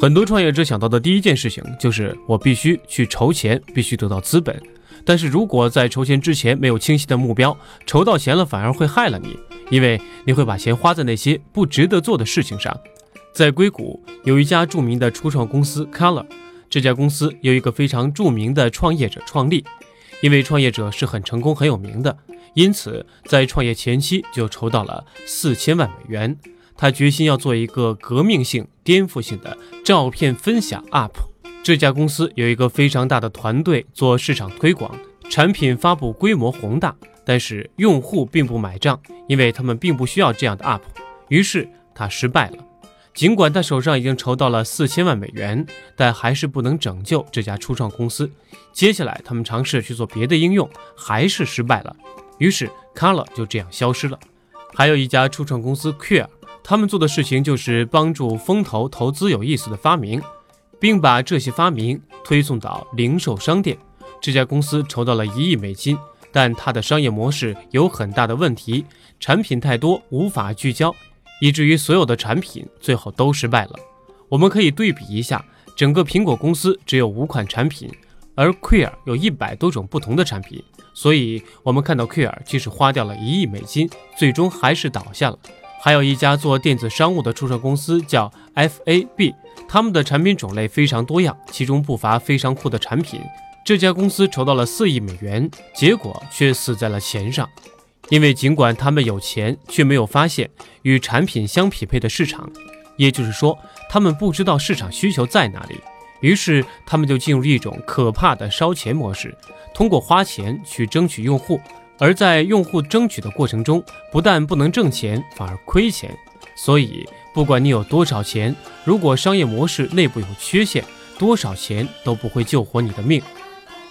很多创业者想到的第一件事情就是我必须去筹钱，必须得到资本。但是如果在筹钱之前没有清晰的目标，筹到钱了反而会害了你，因为你会把钱花在那些不值得做的事情上。在硅谷有一家著名的初创公司 Color，这家公司由一个非常著名的创业者创立，因为创业者是很成功很有名的，因此在创业前期就筹到了四千万美元。他决心要做一个革命性、颠覆性的照片分享 App。这家公司有一个非常大的团队做市场推广，产品发布规模宏大，但是用户并不买账，因为他们并不需要这样的 App。于是他失败了。尽管他手上已经筹到了四千万美元，但还是不能拯救这家初创公司。接下来他们尝试去做别的应用，还是失败了。于是 Color 就这样消失了。还有一家初创公司 Queer。他们做的事情就是帮助风投投资有意思的发明，并把这些发明推送到零售商店。这家公司筹到了一亿美金，但它的商业模式有很大的问题，产品太多无法聚焦，以至于所有的产品最后都失败了。我们可以对比一下，整个苹果公司只有五款产品，而 Queer 有一百多种不同的产品，所以我们看到 Queer 即使花掉了一亿美金，最终还是倒下了。还有一家做电子商务的初创公司叫 FAB，他们的产品种类非常多样，其中不乏非常酷的产品。这家公司筹到了四亿美元，结果却死在了钱上，因为尽管他们有钱，却没有发现与产品相匹配的市场，也就是说，他们不知道市场需求在哪里。于是，他们就进入一种可怕的烧钱模式，通过花钱去争取用户。而在用户争取的过程中，不但不能挣钱，反而亏钱。所以，不管你有多少钱，如果商业模式内部有缺陷，多少钱都不会救活你的命。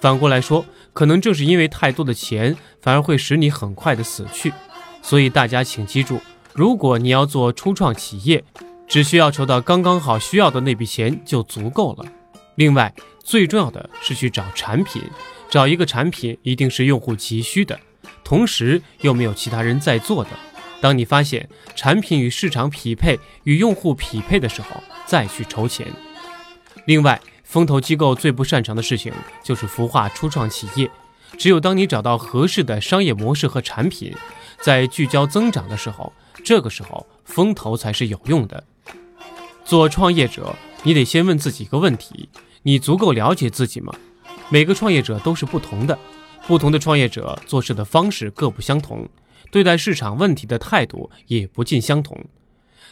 反过来说，可能正是因为太多的钱，反而会使你很快的死去。所以，大家请记住，如果你要做初创企业，只需要筹到刚刚好需要的那笔钱就足够了。另外，最重要的是去找产品，找一个产品一定是用户急需的。同时又没有其他人在做的。当你发现产品与市场匹配、与用户匹配的时候，再去筹钱。另外，风投机构最不擅长的事情就是孵化初创企业。只有当你找到合适的商业模式和产品，在聚焦增长的时候，这个时候风投才是有用的。做创业者，你得先问自己一个问题：你足够了解自己吗？每个创业者都是不同的。不同的创业者做事的方式各不相同，对待市场问题的态度也不尽相同。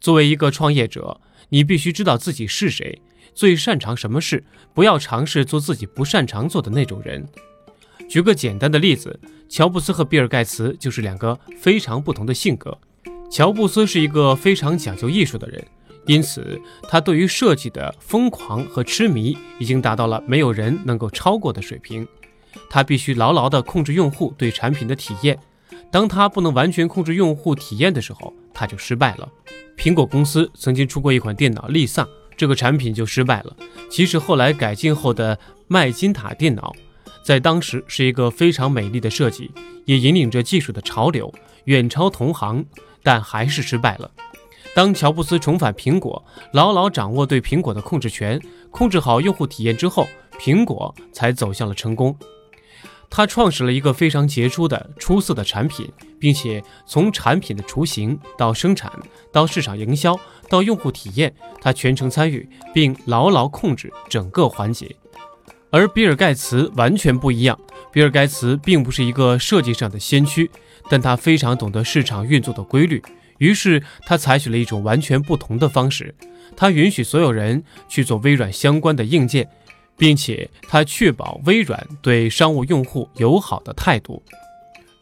作为一个创业者，你必须知道自己是谁，最擅长什么事，不要尝试做自己不擅长做的那种人。举个简单的例子，乔布斯和比尔盖茨就是两个非常不同的性格。乔布斯是一个非常讲究艺术的人，因此他对于设计的疯狂和痴迷已经达到了没有人能够超过的水平。他必须牢牢地控制用户对产品的体验。当他不能完全控制用户体验的时候，他就失败了。苹果公司曾经出过一款电脑丽萨，这个产品就失败了。其实后来改进后的麦金塔电脑，在当时是一个非常美丽的设计，也引领着技术的潮流，远超同行，但还是失败了。当乔布斯重返苹果，牢牢掌握对苹果的控制权，控制好用户体验之后，苹果才走向了成功。他创始了一个非常杰出的、出色的产品，并且从产品的雏形到生产，到市场营销，到用户体验，他全程参与，并牢牢控制整个环节。而比尔·盖茨完全不一样，比尔·盖茨并不是一个设计上的先驱，但他非常懂得市场运作的规律，于是他采取了一种完全不同的方式，他允许所有人去做微软相关的硬件。并且他确保微软对商务用户友好的态度，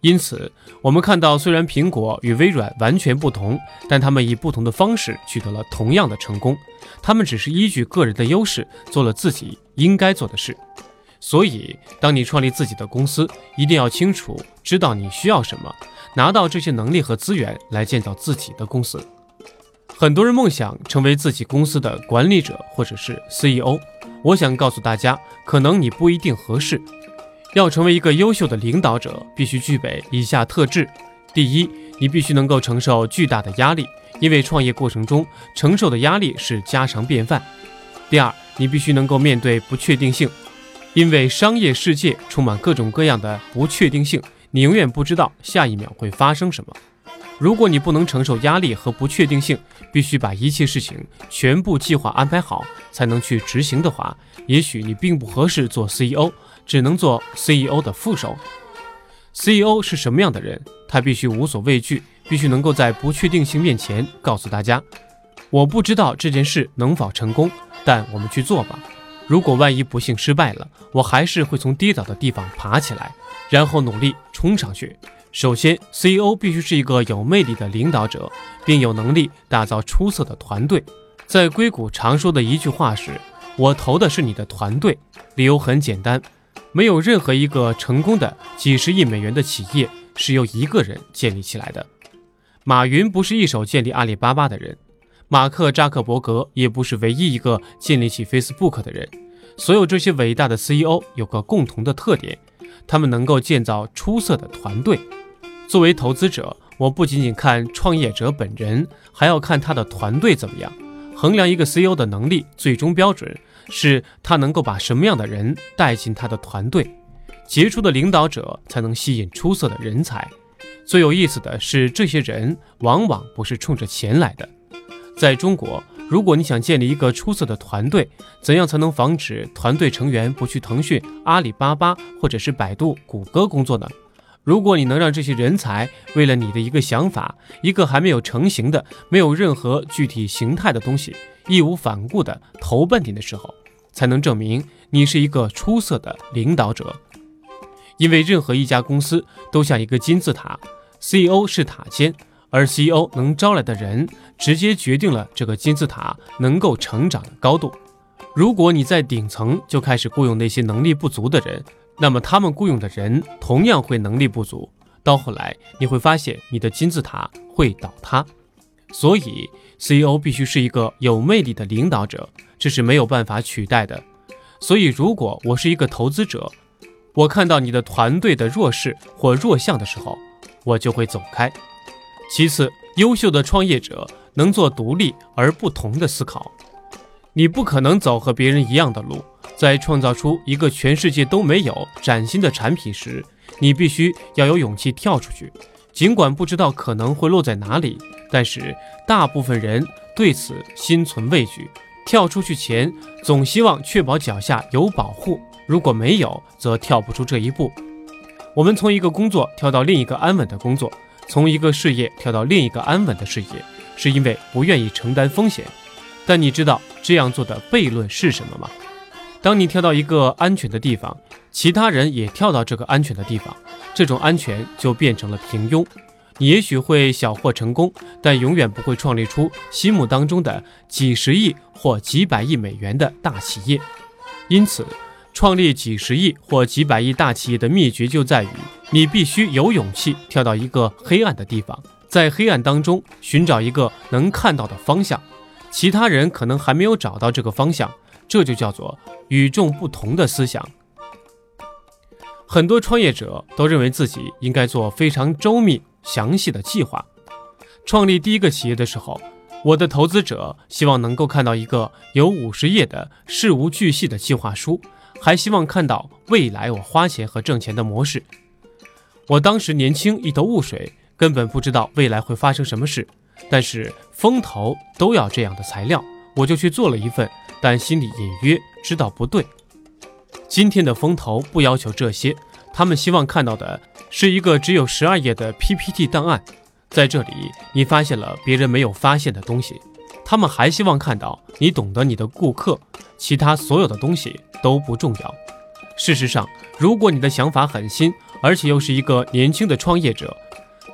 因此我们看到，虽然苹果与微软完全不同，但他们以不同的方式取得了同样的成功。他们只是依据个人的优势做了自己应该做的事。所以，当你创立自己的公司，一定要清楚知道你需要什么，拿到这些能力和资源来建造自己的公司。很多人梦想成为自己公司的管理者或者是 CEO。我想告诉大家，可能你不一定合适。要成为一个优秀的领导者，必须具备以下特质：第一，你必须能够承受巨大的压力，因为创业过程中承受的压力是家常便饭；第二，你必须能够面对不确定性，因为商业世界充满各种各样的不确定性，你永远不知道下一秒会发生什么。如果你不能承受压力和不确定性，必须把一切事情全部计划安排好才能去执行的话，也许你并不合适做 CEO，只能做 CEO 的副手。CEO 是什么样的人？他必须无所畏惧，必须能够在不确定性面前告诉大家：“我不知道这件事能否成功，但我们去做吧。如果万一不幸失败了，我还是会从跌倒的地方爬起来，然后努力冲上去。”首先，CEO 必须是一个有魅力的领导者，并有能力打造出色的团队。在硅谷常说的一句话是：“我投的是你的团队。”理由很简单，没有任何一个成功的几十亿美元的企业是由一个人建立起来的。马云不是一手建立阿里巴巴的人，马克扎克伯格也不是唯一一个建立起 Facebook 的人。所有这些伟大的 CEO 有个共同的特点。他们能够建造出色的团队。作为投资者，我不仅仅看创业者本人，还要看他的团队怎么样。衡量一个 CEO 的能力，最终标准是他能够把什么样的人带进他的团队。杰出的领导者才能吸引出色的人才。最有意思的是，这些人往往不是冲着钱来的。在中国。如果你想建立一个出色的团队，怎样才能防止团队成员不去腾讯、阿里巴巴或者是百度、谷歌工作呢？如果你能让这些人才为了你的一个想法、一个还没有成型的、没有任何具体形态的东西，义无反顾地投奔你的时候，才能证明你是一个出色的领导者。因为任何一家公司都像一个金字塔，CEO 是塔尖。而 CEO 能招来的人，直接决定了这个金字塔能够成长的高度。如果你在顶层就开始雇佣那些能力不足的人，那么他们雇佣的人同样会能力不足。到后来，你会发现你的金字塔会倒塌。所以，CEO 必须是一个有魅力的领导者，这是没有办法取代的。所以，如果我是一个投资者，我看到你的团队的弱势或弱项的时候，我就会走开。其次，优秀的创业者能做独立而不同的思考。你不可能走和别人一样的路。在创造出一个全世界都没有崭新的产品时，你必须要有勇气跳出去。尽管不知道可能会落在哪里，但是大部分人对此心存畏惧。跳出去前，总希望确保脚下有保护。如果没有，则跳不出这一步。我们从一个工作跳到另一个安稳的工作。从一个事业跳到另一个安稳的事业，是因为不愿意承担风险。但你知道这样做的悖论是什么吗？当你跳到一个安全的地方，其他人也跳到这个安全的地方，这种安全就变成了平庸。你也许会小获成功，但永远不会创立出心目当中的几十亿或几百亿美元的大企业。因此。创立几十亿或几百亿大企业的秘诀就在于，你必须有勇气跳到一个黑暗的地方，在黑暗当中寻找一个能看到的方向。其他人可能还没有找到这个方向，这就叫做与众不同的思想。很多创业者都认为自己应该做非常周密、详细的计划。创立第一个企业的时候，我的投资者希望能够看到一个有五十页的事无巨细的计划书。还希望看到未来我花钱和挣钱的模式。我当时年轻，一头雾水，根本不知道未来会发生什么事。但是风投都要这样的材料，我就去做了一份，但心里隐约知道不对。今天的风投不要求这些，他们希望看到的是一个只有十二页的 PPT 档案。在这里，你发现了别人没有发现的东西。他们还希望看到你懂得你的顾客，其他所有的东西都不重要。事实上，如果你的想法很新，而且又是一个年轻的创业者，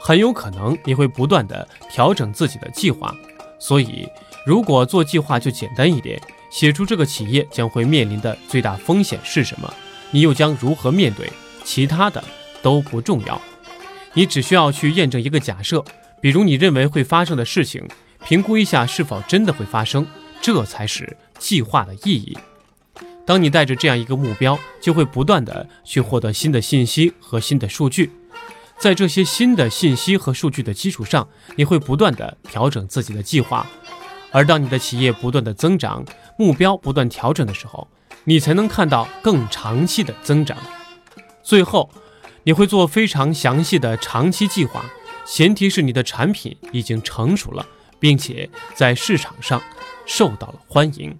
很有可能你会不断的调整自己的计划。所以，如果做计划就简单一点，写出这个企业将会面临的最大风险是什么，你又将如何面对，其他的都不重要。你只需要去验证一个假设，比如你认为会发生的事情。评估一下是否真的会发生，这才是计划的意义。当你带着这样一个目标，就会不断的去获得新的信息和新的数据，在这些新的信息和数据的基础上，你会不断的调整自己的计划，而当你的企业不断的增长，目标不断调整的时候，你才能看到更长期的增长。最后，你会做非常详细的长期计划，前提是你的产品已经成熟了，并且在市场上受到了欢迎。